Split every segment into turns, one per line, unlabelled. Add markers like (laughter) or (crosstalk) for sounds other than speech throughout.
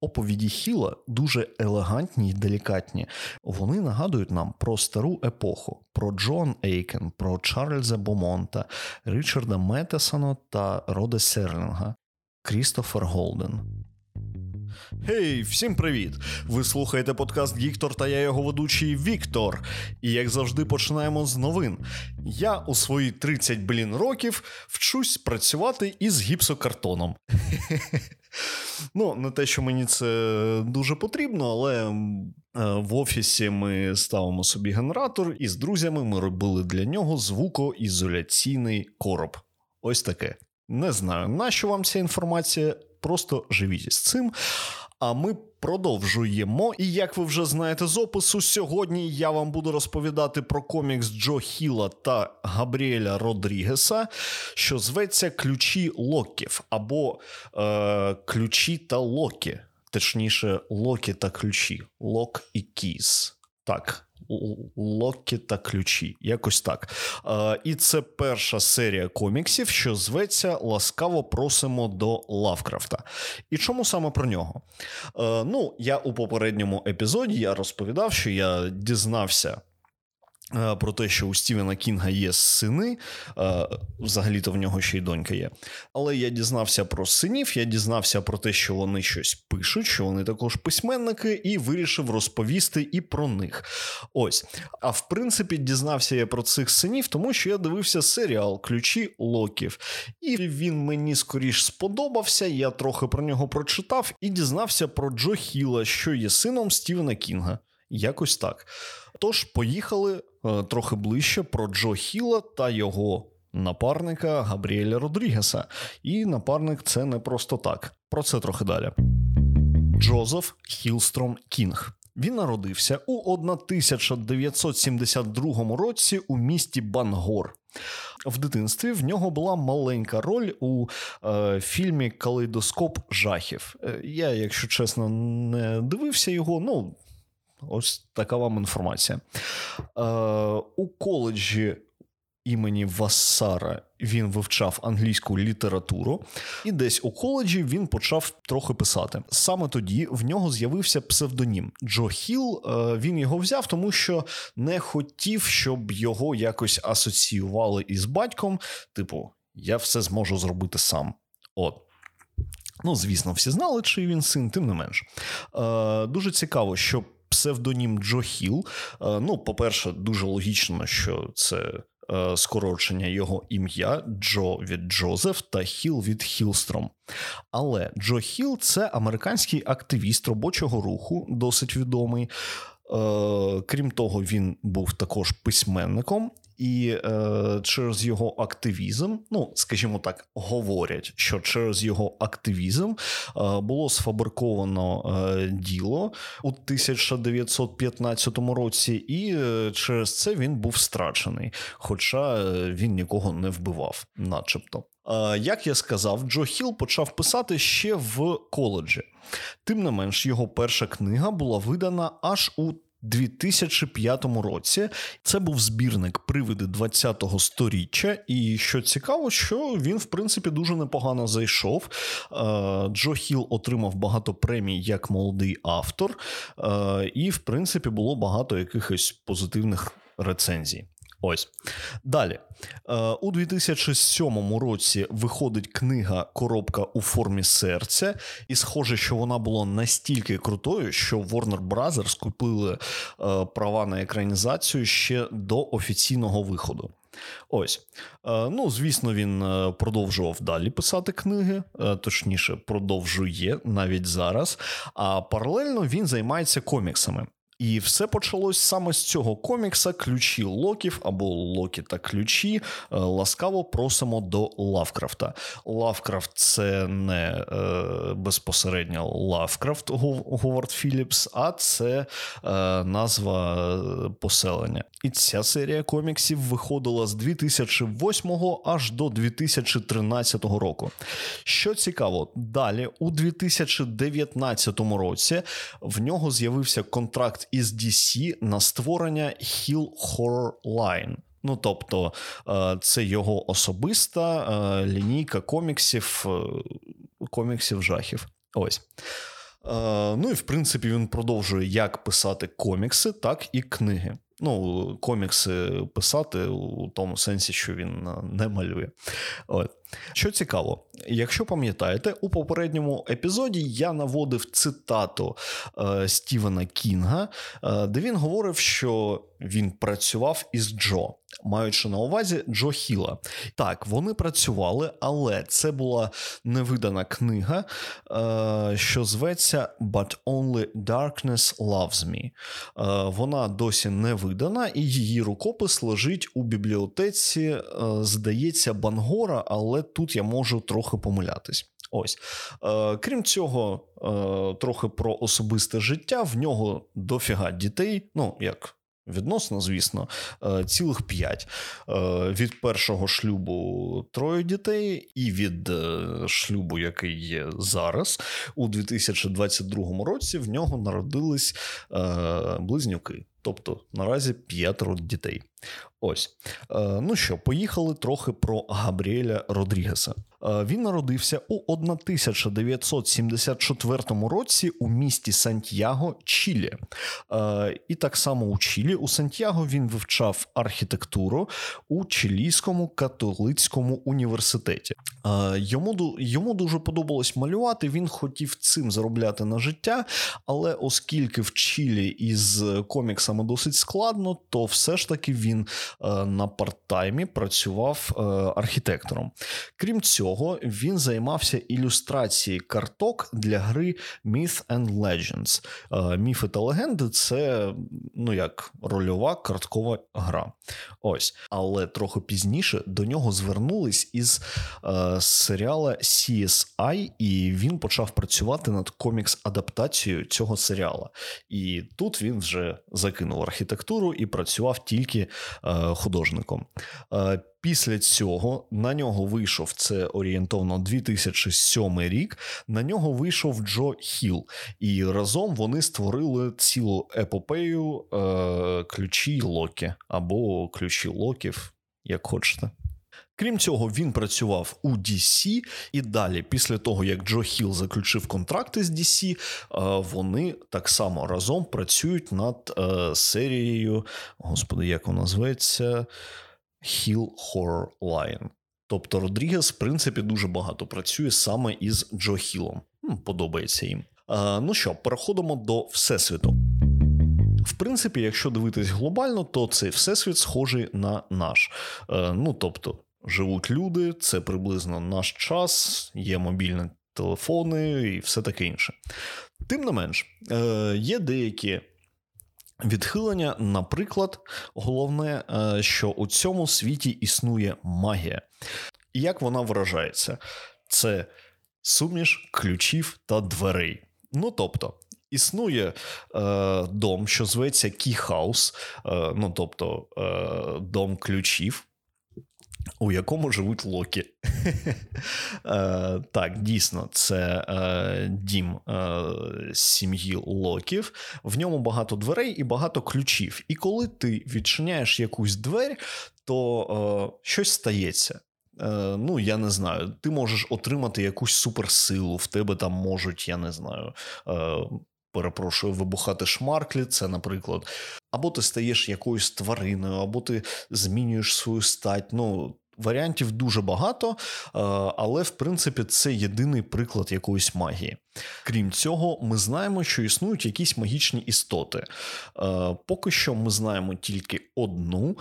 Оповіді Хіла дуже елегантні й делікатні. Вони нагадують нам про стару епоху, про Джон Ейкен, про Чарльза Бомонта, Річарда Метесона та Рода Серлінга, Крістофер Голден. Гей, всім привіт! Ви слухаєте подкаст Гіктор та я його ведучий Віктор. І як завжди, починаємо з новин. Я у свої 30 блін років вчусь працювати із гіпсокартоном. (laughs) Ну, не те, що мені це дуже потрібно, але е, в офісі ми ставимо собі генератор, і з друзями ми робили для нього звукоізоляційний короб. Ось таке. Не знаю, на що вам ця інформація. Просто живіть з цим. А ми продовжуємо. І як ви вже знаєте з опису, сьогодні я вам буду розповідати про комікс Джо Хіла та Габріеля Родрігеса, що зветься Ключі Локів або е, Ключі та Локі. Точніше, Локі та ключі. Лок і Кіз. Так, локі та ключі, якось так. І це перша серія коміксів, що зветься Ласкаво просимо до Лавкрафта. І чому саме про нього? Ну, я у попередньому епізоді я розповідав, що я дізнався. Е, про те, що у Стівена Кінга є сини, е, взагалі-то в нього ще й донька є. Але я дізнався про синів, я дізнався про те, що вони щось пишуть, що вони також письменники, і вирішив розповісти і про них. Ось. А в принципі, дізнався я про цих синів, тому що я дивився серіал Ключі Локів. І він мені скоріш сподобався. Я трохи про нього прочитав і дізнався про Джо Хіла, що є сином Стівена Кінга. Якось так. Тож, поїхали трохи ближче про Джо Хіла та його напарника Габріеля Родрігеса. І напарник це не просто так. Про це трохи далі. Джозеф Хілстром Кінг. Він народився у 1972 році у місті Бангор. В дитинстві в нього була маленька роль у е, фільмі Калейдоскоп жахів. Е, я, якщо чесно, не дивився його. Ну Ось така вам інформація. Е, У коледжі імені Вассара він вивчав англійську літературу, і десь у коледжі він почав трохи писати. Саме тоді в нього з'явився псевдонім Джо Хіл. Е, він його взяв, тому що не хотів, щоб його якось асоціювали із батьком. Типу, я все зможу зробити сам. От. Ну, звісно, всі знали, чи він син, тим не менш. Е, Дуже цікаво, що псевдонім Джо Хіл. Е, ну, по-перше, дуже логічно, що це. Е, скорочення його ім'я Джо від Джозеф та Хіл від Хілстром. Але Джо Хіл це американський активіст робочого руху, досить відомий. Е, крім того, він був також письменником і е, через його активізм, ну скажімо так, говорять, що через його активізм е, було сфабриковано е, діло у 1915 році, і е, через це він був страчений, хоча е, він нікого не вбивав, начебто. Е, як я сказав, Джо Хіл почав писати ще в коледжі. Тим не менш, його перша книга була видана аж у 2005 році це був збірник привиди 20-го сторіччя, і що цікаво, що він в принципі дуже непогано зайшов. Е, Джо Хіл отримав багато премій як молодий автор, е, і в принципі було багато якихось позитивних рецензій. Ось далі е, у 2007 році виходить книга Коробка у формі серця, і схоже, що вона була настільки крутою, що Warner Brothers купили е, права на екранізацію ще до офіційного виходу. Ось, е, ну звісно, він продовжував далі писати книги, точніше, продовжує навіть зараз. А паралельно він займається коміксами. І все почалось саме з цього комікса ключі Локів або Локі та ключі. Е, ласкаво просимо до Лавкрафта. Лавкрафт це не е, безпосередньо Лавкрафт Говард Філіпс, а це е, назва е, поселення. І ця серія коміксів виходила з 2008 аж до 2013 року. Що цікаво, далі у 2019 році в нього з'явився контракт із DC на створення Hill Horror Line. Ну, тобто, е, це його особиста е, лінійка коміксів, е, коміксів жахів. Ось. Ну і в принципі він продовжує як писати комікси, так і книги. Ну, комікси писати у тому сенсі, що він не малює. От. Що цікаво, якщо пам'ятаєте, у попередньому епізоді я наводив цитату е, Стівена Кінга, е, де він говорив, що він працював із Джо, маючи на увазі Джо Хіла. Так, вони працювали, але це була невидана книга, е, що зветься But Only Darkness Loves Me. Е, вона досі не видана, і її рукопис лежить у бібліотеці, е, здається, Бангора, але тут я можу трохи помилятись. Ось, крім цього, трохи про особисте життя. В нього дофіга дітей. Ну, як відносно, звісно, е, цілих п'ять. Е, від першого шлюбу троє дітей, і від е, шлюбу, який є зараз, у 2022 році в нього народились близнюки. Тобто наразі п'ятеро дітей. Ось. Е, ну що, поїхали трохи про Габріеля Родрігеса. Е, він народився у 1974 році у місті Сантьяго, Чилі. Е, і так само у Чилі, у Сантьяго він вивчав архітектуру у Чилійському католицькому університеті. Йому йому дуже подобалось малювати. Він хотів цим заробляти на життя, але оскільки в Чилі із коміксами досить складно, то все ж таки він е, на парттаймі працював е, архітектором. Крім цього, він займався ілюстрацією карток для гри Myth and Legends. Е, Міфи та легенди це ну як рольова карткова гра. Ось, але трохи пізніше до нього звернулись із е, серіала CSI, і він почав працювати над комікс-адаптацією цього серіала. І тут він вже закинув архітектуру і працював тільки е, художником. Е, Після цього на нього вийшов це орієнтовно 2007 рік. На нього вийшов Джо Хіл, і разом вони створили цілу епопею е, ключі Локі або ключі Локів, як хочете. Крім цього, він працював у DC, і далі, після того як Джо Хіл заключив контракти з DC, е, вони так само разом працюють над е, серією. Господи, як вона зветься? Hill Horror Line. Тобто Родрігес, в принципі, дуже багато працює саме із Джо Хілом. Подобається їм. Ну що, переходимо до Всесвіту. В принципі, якщо дивитись глобально, то цей всесвіт схожий на наш. Е, ну тобто, живуть люди, це приблизно наш час, є мобільні телефони і все таке інше. Тим не менш, е, є деякі Відхилення, наприклад, головне, е, що у цьому світі існує магія. І як вона виражається? Це суміш ключів та дверей. Ну тобто, існує е, дом, що зветься Кіхаус, е, ну тобто е, дом ключів у якому живуть Локі. (laughs) Е, так, дійсно, це е, дім е, сім'ї Локів. В ньому багато дверей і багато ключів. І коли ти відчиняєш якусь двері, то щось стається. Ну, я не знаю, ти можеш отримати якусь суперсилу, в тебе там можуть, я не знаю. Перепрошую, вибухати шмарклі, це, наприклад, або ти стаєш якоюсь твариною, або ти змінюєш свою стать. Ну, Варіантів дуже багато, е, але в принципі це єдиний приклад якоїсь магії. Крім цього, ми знаємо, що існують якісь магічні істоти. Е, поки що ми знаємо тільки одну.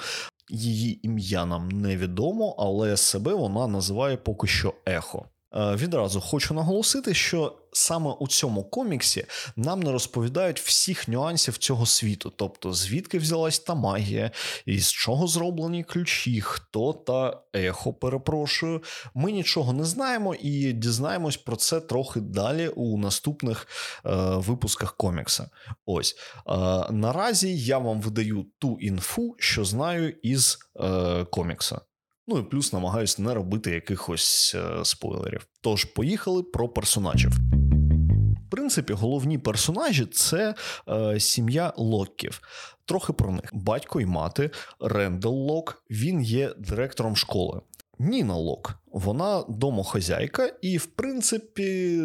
Її ім'я нам невідомо, але себе вона називає поки що ехо. Е, відразу хочу наголосити, що саме у цьому коміксі нам не розповідають всіх нюансів цього світу, тобто звідки взялась та магія, з чого зроблені ключі, хто та ехо, перепрошую. Ми нічого не знаємо і дізнаємось про це трохи далі у наступних е, випусках комікса. Ось е, наразі я вам видаю ту інфу, що знаю із е, комікса. Ну і плюс намагаюся не робити якихось е, спойлерів. Тож, поїхали про персонажів. В принципі, головні персонажі це е, сім'я Локків. Трохи про них. Батько і мати Рендел Лок, він є директором школи. Ніна Лок. Вона домохозяйка, і, в принципі,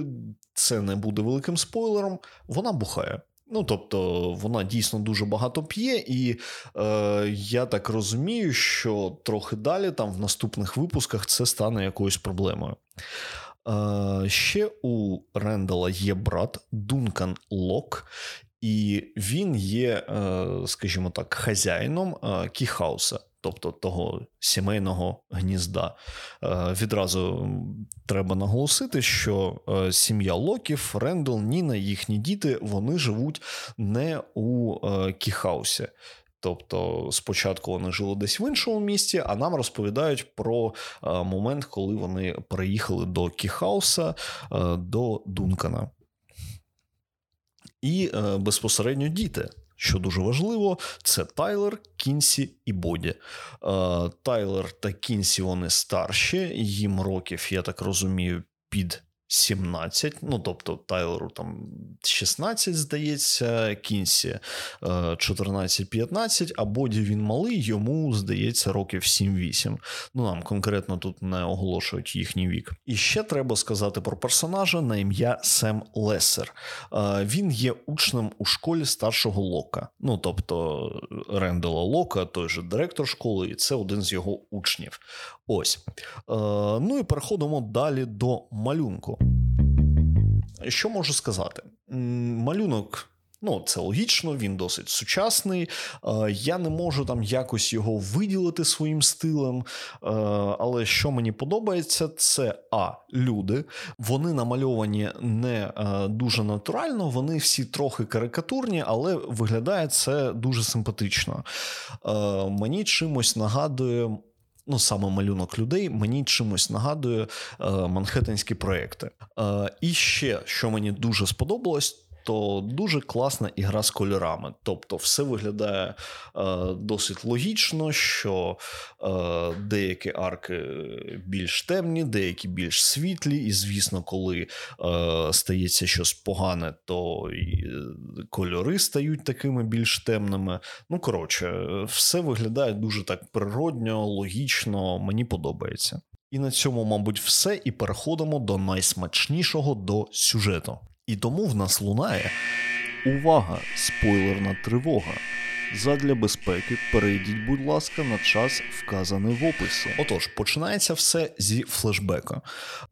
це не буде великим спойлером. Вона бухає. Ну, тобто, вона дійсно дуже багато п'є, і е, я так розумію, що трохи далі, там в наступних випусках, це стане якоюсь проблемою. Е, Ще у Рендала є брат Дункан Лок, і він є, е, скажімо так, хазяїном е, Кіхауса тобто того сімейного гнізда. Е, відразу треба наголосити, що е, сім'я Локів, Рендел, Ніна, їхні діти вони живуть не у е, Кіхаусі. Тобто спочатку вони жили десь в іншому місті, а нам розповідають про момент, коли вони переїхали до Кіхауса, до Дункана. І безпосередньо діти. Що дуже важливо, це Тайлер, Кінсі і Боді. Е, Тайлер та Кінсі вони старші, їм років, я так розумію, під 17, ну тобто Тайлеру там 16, здається, Кінсі 14-15, е, а Боді він малий, йому здається, років 7-8. Ну нам конкретно тут не оголошують їхній вік. І ще треба сказати про персонажа на ім'я Сем Лесер. Е, він є учнем у школі старшого Лока. Ну тобто Рендела Лока, той же директор школи, і це один з його учнів. Ось. Е, ну і переходимо далі до малюнку. Що можу сказати? Малюнок. Ну, це логічно, він досить сучасний. Е, я не можу там якось його виділити своїм стилем. Е, але що мені подобається, це а люди. Вони намальовані не дуже натурально, вони всі трохи карикатурні, але виглядає це дуже симпатично. Мені чимось нагадує ну саме малюнок людей, мені чимось нагадує е, манхеттенські проекти. Е, І ще що мені дуже сподобалось то дуже класна ігра з кольорами. Тобто, все виглядає е, досить логічно, що е, деякі арки більш темні, деякі більш світлі, і, звісно, коли е, стається щось погане, то і кольори стають такими більш темними. Ну, коротше, все виглядає дуже так природньо, логічно, мені подобається. І на цьому, мабуть, все, і переходимо до найсмачнішого до сюжету. І тому в нас лунає увага, спойлерна тривога. Задля безпеки перейдіть, будь ласка, на час, вказаний в описі. Отож, починається все зі флешбека.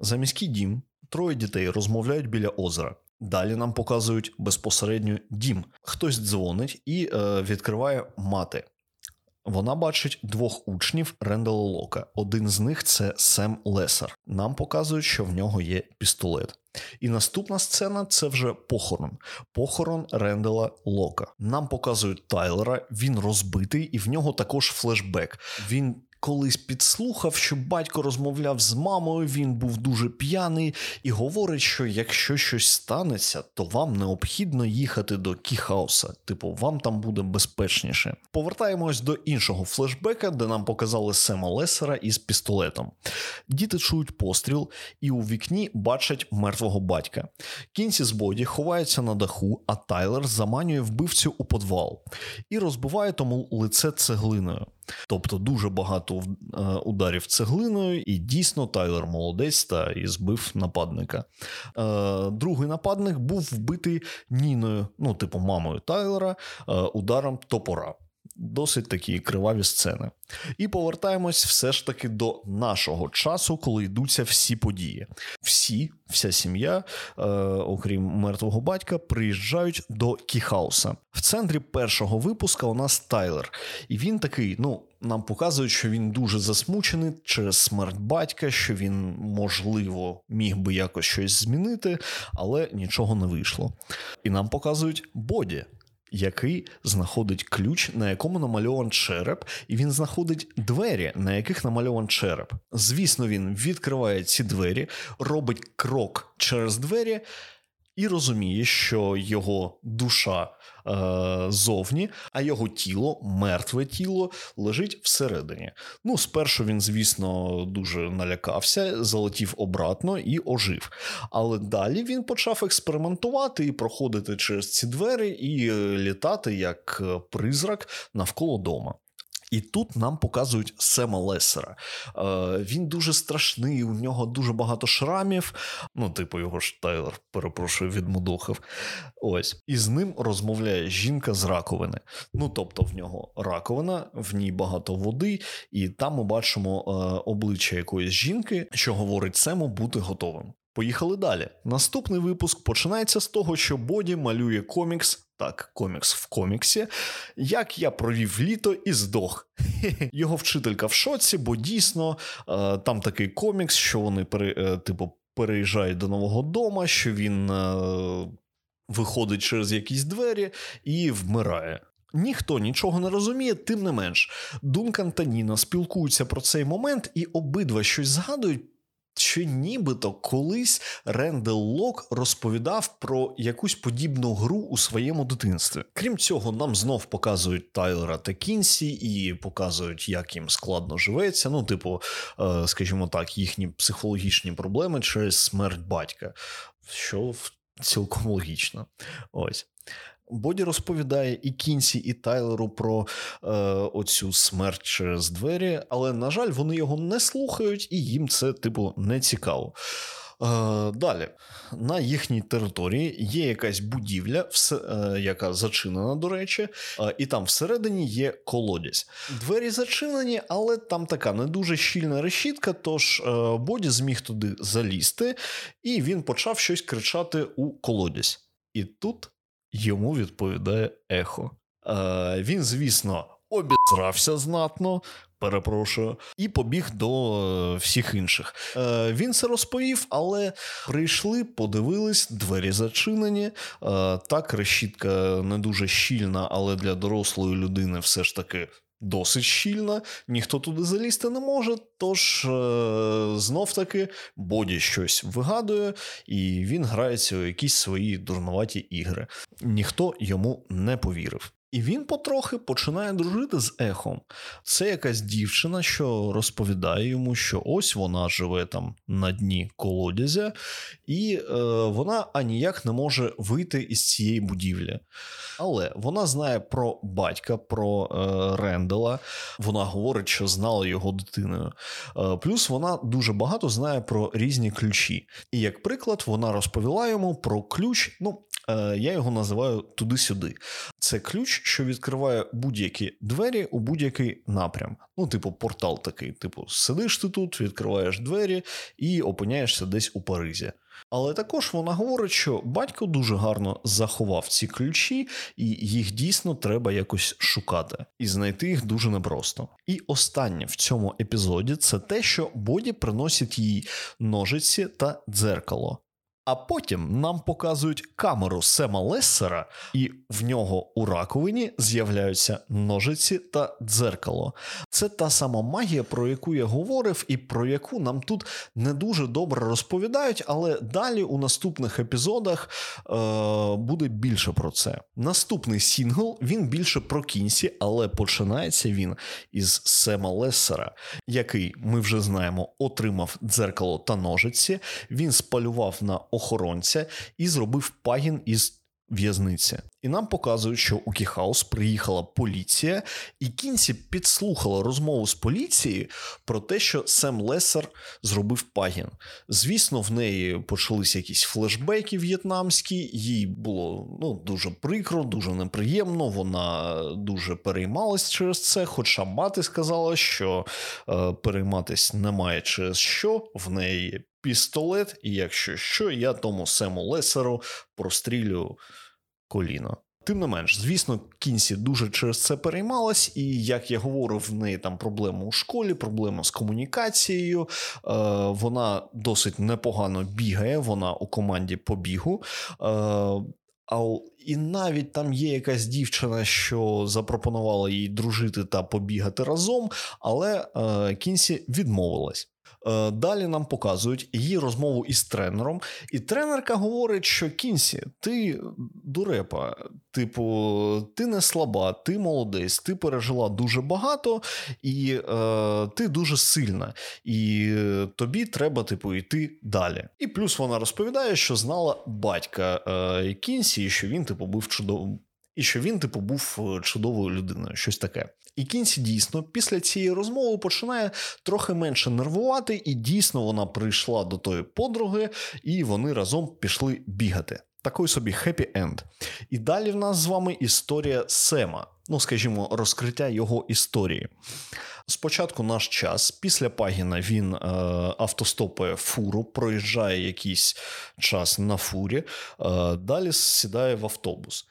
За міський дім троє дітей розмовляють біля озера. Далі нам показують безпосередньо дім. Хтось дзвонить і е, відкриває мати. Вона бачить двох учнів Рендела Лока. Один з них це Сем Лесер. Нам показують, що в нього є пістолет. І наступна сцена це вже похорон. Похорон Рендела Лока. Нам показують Тайлера, він розбитий, і в нього також флешбек. Він колись підслухав, що батько розмовляв з мамою, він був дуже п'яний, і говорить, що якщо щось станеться, то вам необхідно їхати до Кіхауса. Типу, вам там буде безпечніше. Повертаємось до іншого флешбека, де нам показали Сема Лесера із пістолетом. Діти чують постріл і у вікні бачать мертвого батька. Кінці з Боді ховаються на даху, а Тайлер заманює вбивцю у подвал і розбиває тому лице цеглиною. Тобто дуже багато е, ударів цеглиною, і дійсно Тайлер молодець та і збив нападника. Е, другий нападник був вбитий Ніною, ну, типу, мамою Тайлера, е, ударом топора. Досить такі криваві сцени. І повертаємось все ж таки до нашого часу, коли йдуться всі події. Всі, вся сім'я, е, окрім мертвого батька, приїжджають до Кіхауса. В центрі першого випуска у нас Тайлер, і він такий, ну. Нам показують, що він дуже засмучений через смерть батька, що він, можливо, міг би якось щось змінити, але нічого не вийшло. І нам показують Боді, який знаходить ключ, на якому намальован череп, і він знаходить двері, на яких намальован череп. Звісно, він відкриває ці двері, робить крок через двері і розуміє, що його душа е, зовні, а його тіло, мертве тіло, лежить всередині. Ну, спершу він, звісно, дуже налякався, залетів обратно і ожив. Але далі він почав експериментувати і проходити через ці двері, і е, літати як е, призрак навколо дома. І тут нам показують Сема Лесера. Е, Він дуже страшний, у нього дуже багато шрамів. Ну, типу, його ж Тайлер, перепрошую, відмудохав. Ось. І з ним розмовляє жінка з раковини. Ну, тобто, в нього раковина, в ній багато води, і там ми бачимо е, обличчя якоїсь жінки, що говорить Сему бути готовим. Поїхали далі. Наступний випуск починається з того, що Боді малює комікс. Так, комікс в коміксі. Як я провів літо і здох. (laughs) Його вчителька в шоці, бо дійсно е, там такий комікс, що вони е, типу переїжджають до нового дома, що він е, виходить через якісь двері і вмирає. Ніхто нічого не розуміє, тим не менш. Дункан та Ніна спілкуються про цей момент і обидва щось згадують. Що нібито колись Рендел Лок розповідав про якусь подібну гру у своєму дитинстві. Крім цього, нам знов показують Тайлера та Кінсі і показують, як їм складно живеться. Ну, типу, е, скажімо так, їхні психологічні проблеми через смерть батька, що цілком логічно. Ось. Боді розповідає і Кінсі, і Тайлеру про е, оцю смерть через двері, але, на жаль, вони його не слухають, і їм це, типу, не цікаво. Е, Далі, на їхній території є якась будівля, е, яка зачинена, до речі, е, і там всередині є колодязь. Двері зачинені, але там така не дуже щільна решітка, тож Боді зміг туди залізти, і він почав щось кричати у колодязь. І тут йому відповідає ехо. Е, Він, звісно, обізрався знатно, перепрошую, і побіг до е, всіх інших. Е, Він це розповів, але прийшли, подивились, двері зачинені. Е, так, решітка не дуже щільна, але для дорослої людини все ж таки. Досить щільна, ніхто туди залізти не може. Тож е, знов таки Боді щось вигадує, і він грається у якісь свої дурнуваті ігри. Ніхто йому не повірив. І він потрохи починає дружити з ехом. Це якась дівчина, що розповідає йому, що ось вона живе там на дні колодязя, і е, вона аніяк не може вийти із цієї будівлі. Але вона знає про батька, про е, Рендела. Вона говорить, що знала його дитиною. Е, плюс вона дуже багато знає про різні ключі. І як приклад, вона розповіла йому про ключ. Ну, я його називаю туди-сюди. Це ключ, що відкриває будь-які двері у будь-який напрям. Ну, типу, портал такий. Типу, сидиш ти тут, відкриваєш двері і опиняєшся десь у Паризі. Але також вона говорить, що батько дуже гарно заховав ці ключі, і їх дійсно треба якось шукати, і знайти їх дуже непросто. І останнє в цьому епізоді це те, що Боді приносить їй ножиці та дзеркало. А потім нам показують камеру Сема Лессера, і в нього у раковині з'являються ножиці та дзеркало. Це та сама магія, про яку я говорив, і про яку нам тут не дуже добре розповідають, але далі у наступних епізодах е, буде більше про це. Наступний сінгл він більше про Кінсі, але починається він із Сема Лессера, який ми вже знаємо, отримав дзеркало та ножиці. Він спалював на охоронця і зробив побіг із в'язниці. І нам показують, що у Кіхаус приїхала поліція, і кінці підслухала розмову з поліцією про те, що Сем Лесер зробив пагін. Звісно, в неї почалися якісь флешбеки в'єтнамські, їй було ну, дуже прикро, дуже неприємно. Вона дуже переймалась через це. Хоча мати сказала, що е, перейматись немає через що, в неї пістолет, і якщо що, я тому Сему Лесеру прострілю коліно. Тим не менш, звісно, Кінсі дуже через це переймалась, і як я говорив, в неї там проблема у школі, проблема з комунікацією. Е, Вона досить непогано бігає, вона у команді по бігу. Е, а і навіть там є якась дівчина, що запропонувала їй дружити та побігати разом, але е, Кінсі відмовилась. Е, Далі нам показують її розмову із тренером, і тренерка говорить, що Кінсі, ти дурепа, типу, ти не слаба, ти молодець, ти пережила дуже багато, і е, ти дуже сильна, і тобі треба, типу, йти далі. І плюс вона розповідає, що знала батька е, Кінсі, що він, типу, був чудовим. і що він, типу, був е, чудовою людиною, щось таке. І Кінсі дійсно після цієї розмови починає трохи менше нервувати, і дійсно вона прийшла до тої подруги, і вони разом пішли бігати. Такий собі хеппі енд. І далі в нас з вами історія Сема, ну скажімо, розкриття його історії. Спочатку наш час, після пагіна він е, автостопує фуру, проїжджає якийсь час на фурі, е, далі сідає в автобус.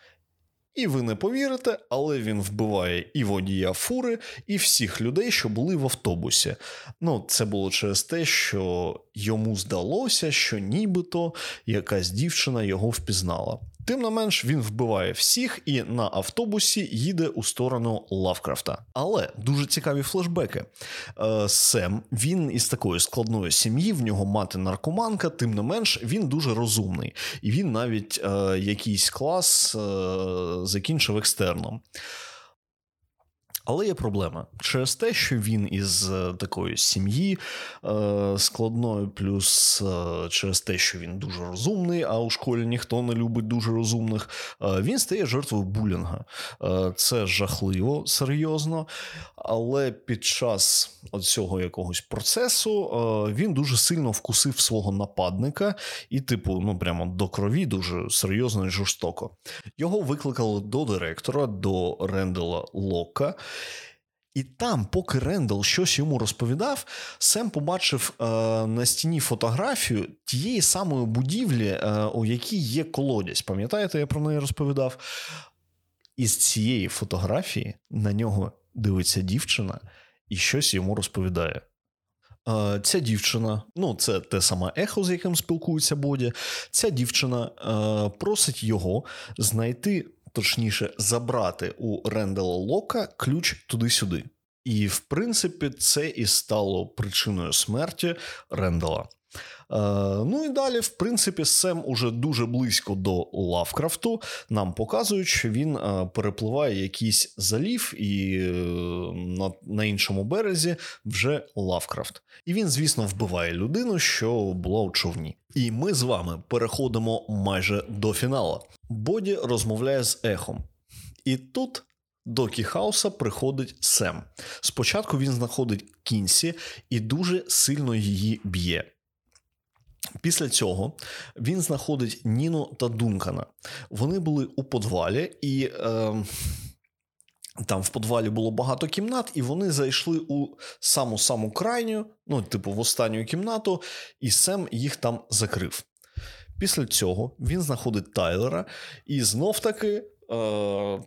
І ви не повірите, але він вбиває і водія фури, і всіх людей, що були в автобусі. Ну, це було через те, що йому здалося, що нібито якась дівчина його впізнала. Тим не менш, він вбиває всіх і на автобусі їде у сторону Лавкрафта. Але дуже цікаві флешбеки. Е, Сем він із такої складної сім'ї, в нього мати наркоманка, тим не менш, він дуже розумний. І він навіть е, якийсь клас е, закінчив екстерном. Але є проблема через те, що він із е, такої сім'ї е, складною, плюс е, через те, що він дуже розумний, а у школі ніхто не любить дуже розумних, він стає жертвою булінга. Це жахливо, серйозно. Але під час цього якогось процесу він дуже сильно вкусив свого нападника і, типу, ну прямо до крові, дуже серйозно і жорстоко. Його викликали до директора, до Рендела Лока. І там, поки Рендел щось йому розповідав, Сем побачив е, на стіні фотографію тієї самої будівлі, е, у якій є колодязь. Пам'ятаєте, я про неї розповідав? Із цієї фотографії на нього дивиться дівчина і щось йому розповідає. Е, ця дівчина, ну це те саме ехо, з яким спілкується Боді. Ця дівчина е, просить його знайти точніше, забрати у Рендела Лока ключ туди-сюди. І, в принципі, це і стало причиною смерті Рендела. Е, ну і далі, в принципі, Сем уже дуже близько до Лавкрафту. Нам показують, що він е, перепливає якийсь залів, і е, на, на іншому березі вже Лавкрафт. І він, звісно, вбиває людину, що була у човні. І ми з вами переходимо майже до фіналу. Боді розмовляє з ехом. І тут до Кіхауса приходить Сем. Спочатку він знаходить Кінсі і дуже сильно її б'є. Після цього він знаходить Ніну та Дункана. Вони були у подвалі, і е, там в подвалі було багато кімнат, і вони зайшли у саму саму крайню, ну, типу, в останню кімнату, і Сем їх там закрив. Після цього він знаходить Тайлера і знов таки е,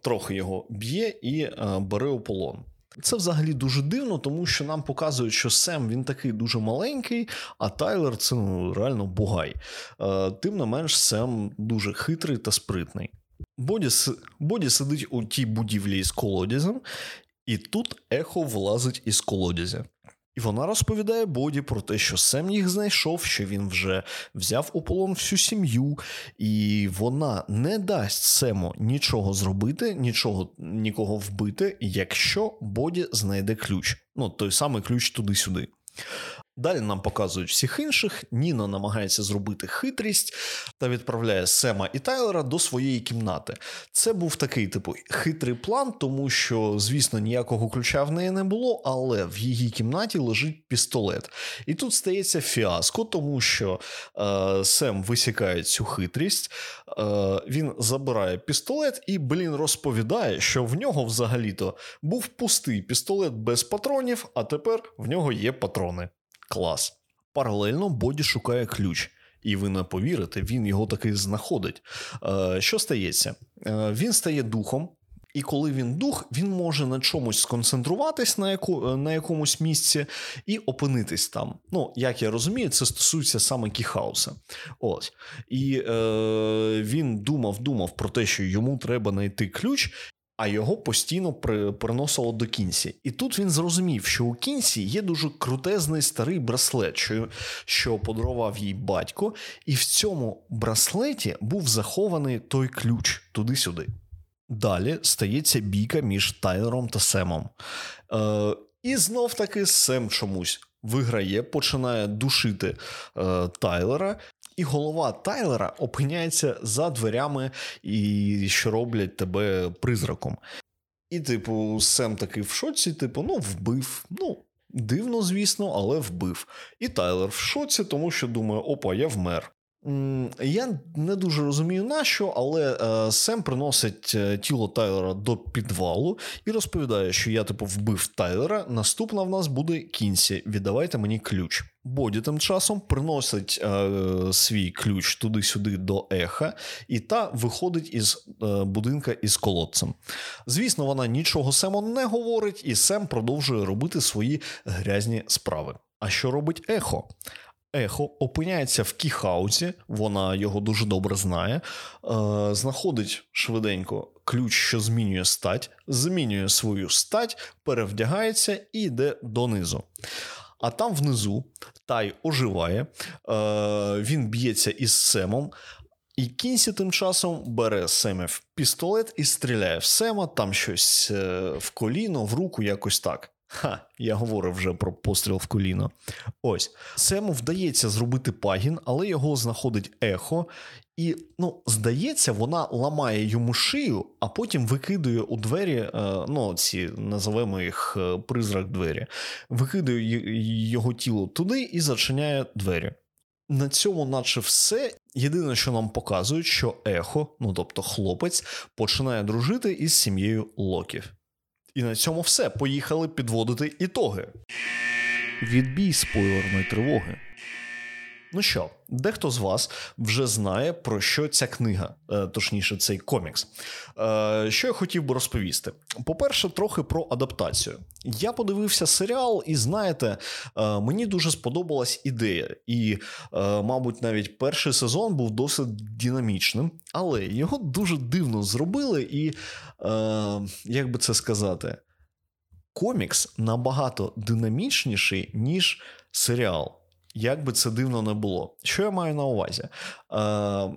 трохи його б'є і е, бере у полон. Це взагалі дуже дивно, тому що нам показують, що Сем він такий дуже маленький, а Тайлер це ну, реально бугай. Е, Тим не менш, Сем дуже хитрий та спритний. Боді, Боді сидить у тій будівлі із колодязем, і тут ехо влазить із колодязя. І вона розповідає Боді про те, що Сем їх знайшов, що він вже взяв у полон всю сім'ю, і вона не дасть Сему нічого зробити, нічого нікого вбити, якщо Боді знайде ключ. Ну, той самий ключ туди-сюди. Далі нам показують всіх інших. Ніна намагається зробити хитрість та відправляє Сема і Тайлера до своєї кімнати. Це був такий типу хитрий план, тому що, звісно, ніякого ключа в неї не було, але в її кімнаті лежить пістолет. І тут стається фіаско, тому що е, Сем висікає цю хитрість, е, він забирає пістолет і, блін, розповідає, що в нього взагалі-то був пустий пістолет без патронів, а тепер в нього є патрони. Клас. Паралельно Боді шукає ключ. І ви не повірите, він його таки знаходить. Е, Що стається? Е, Він стає духом, і коли він дух, він може на чомусь сконцентруватись на яку, на якомусь місці і опинитись там. Ну, як я розумію, це стосується саме Кіхауса. Ось. І е, він думав, думав про те, що йому треба знайти ключ, а його постійно при, приносило до кінці. І тут він зрозумів, що у кінці є дуже крутезний старий браслет, що що подарував їй батько, і в цьому браслеті був захований той ключ туди-сюди. Далі стається бійка між Тайлером та Семом. Е, І знов таки Сем чомусь виграє, починає душити е, Тайлера. І голова Тайлера опиняється за дверями, і що роблять тебе призраком. І, типу, Сем такий в шоці, типу, ну, вбив. Ну, дивно, звісно, але вбив. І Тайлер в шоці, тому що думає, опа, я вмер. Я не дуже розумію на що, але е, Сем приносить е, тіло Тайлера до підвалу і розповідає, що я типу вбив Тайлера. Наступна в нас буде кінці. Віддавайте мені ключ. Боді тим часом приносить е, свій ключ туди-сюди до еха, і та виходить із е, будинка із колодцем. Звісно, вона нічого Сему не говорить, і Сем продовжує робити свої грязні справи. А що робить ехо? Ехо опиняється в кіхауці, вона його дуже добре знає, е, знаходить швиденько ключ, що змінює стать, змінює свою стать, перевдягається і йде донизу. А там внизу Тай оживає, е, він б'ється із Семом. І Кінсі тим часом бере Семів пістолет і стріляє в Сема, там щось е, в коліно, в руку, якось так. Ха, я говорив вже про постріл в коліно. Ось Сему вдається зробити пагін, але його знаходить ехо, і, ну, здається, вона ламає йому шию, а потім викидує у двері, е, ну, ці називаємо їх е, призрак двері, викидує його тіло туди і зачиняє двері. На цьому, наче все. Єдине, що нам показують, що ехо, ну тобто хлопець, починає дружити із сім'єю Локів. І на цьому все. Поїхали підводити ітоги. Відбій спойлерної тривоги. Ну що, дехто з вас вже знає, про що ця книга, е, точніше, цей комікс. Е, що я хотів би розповісти? По-перше, трохи про адаптацію. Я подивився серіал, і знаєте, е, мені дуже сподобалась ідея. І, мабуть, навіть перший сезон був досить динамічним, але його дуже дивно зробили, і як би це сказати, комікс набагато динамічніший, ніж серіал як би це дивно не було. Що я маю на увазі? Е,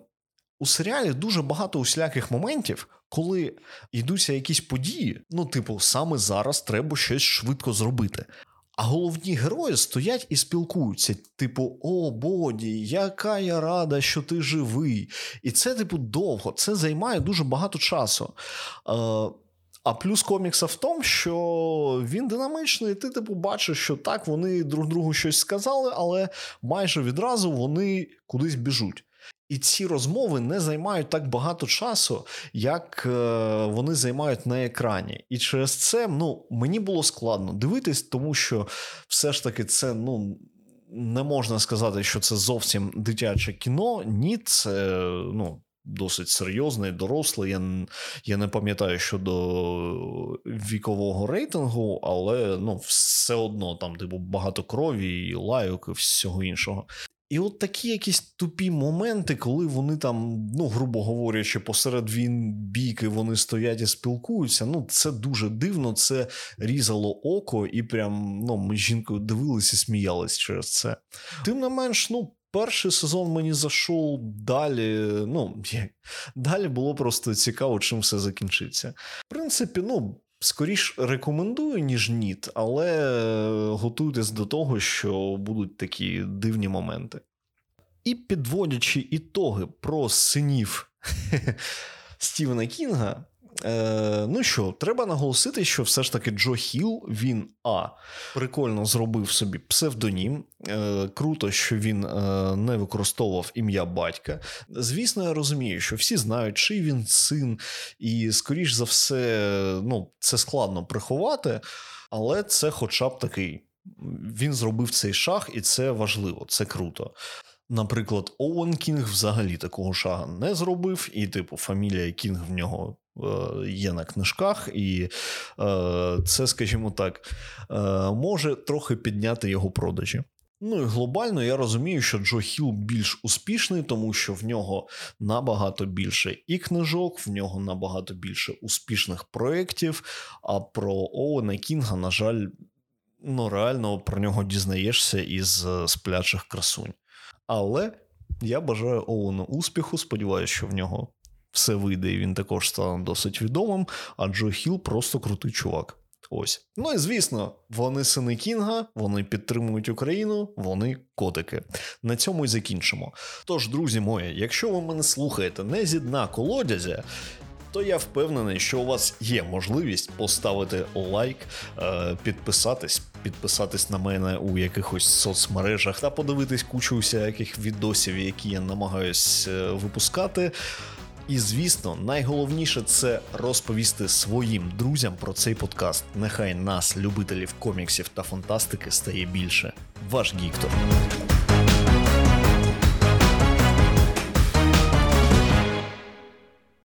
У серіалі дуже багато усіляких моментів, коли йдуться якісь події, ну, типу, саме зараз треба щось швидко зробити. А головні герої стоять і спілкуються, типу, о Боді, яка я рада, що ти живий. І це, типу, довго, це займає дуже багато часу. Е, а плюс комікса в тому, що він динамичний, і ти типу бачиш, що так, вони друг другу щось сказали, але майже відразу вони кудись біжуть. І ці розмови не займають так багато часу, як е, вони займають на екрані. І через це ну, мені було складно дивитись, тому що все ж таки це ну. Не можна сказати, що це зовсім дитяче кіно. Ні, це ну, досить серйозний, дорослий. Я я не пам'ятаю щодо вікового рейтингу, але ну, все одно там типу, багато крові, і лайок, і всього іншого. І от такі якісь тупі моменти, коли вони там, ну, грубо говорячи, посеред він бійки вони стоять і спілкуються. Ну, це дуже дивно, це різало око, і прям ну, ми з жінкою дивилися сміялись через це. Тим не менш, ну, перший сезон мені зайшов далі. Ну, далі було просто цікаво, чим все закінчиться. В принципі, ну. Скоріш рекомендую, ніж ніт, але готуйтесь до того, що будуть такі дивні моменти. І підводячи ітоги про синів (laughs) Стівена Кінга, Е, Ну що, треба наголосити, що все ж таки Джо Хіл, він А. Прикольно зробив собі псевдонім. Е, Круто, що він е, не використовував ім'я батька. Звісно, я розумію, що всі знають, чий він син, і, скоріш за все, ну, це складно приховати, але це хоча б такий. Він зробив цей шаг, і це важливо, це круто. Наприклад, Оуен Кінг взагалі такого шага не зробив, і, типу, фамілія Кінг в нього Е, є на книжках, і е, це, скажімо так, е, може трохи підняти його продажі. Ну і глобально я розумію, що Джо Хіл більш успішний, тому що в нього набагато більше і книжок, в нього набагато більше успішних проєктів. А про Оуена Кінга, на жаль, ну реально про нього дізнаєшся із сплячих красунь. Але я бажаю Оуену успіху. Сподіваюся, що в нього все вийде, і він також стане досить відомим. А Джо Хіл просто крутий чувак. Ось. Ну і звісно, вони сини Кінга, вони підтримують Україну, вони котики. На цьому і закінчимо. Тож, друзі мої, якщо ви мене слухаєте не зі дна колодязя, то я впевнений, що у вас є можливість поставити лайк, е, підписатись, підписатись на мене у якихось соцмережах та подивитись кучу всяких відосів, які я намагаюсь е, випускати. І звісно, найголовніше це розповісти своїм друзям про цей подкаст. Нехай нас, любителів коміксів та фантастики, стає більше. Ваш Гіктор.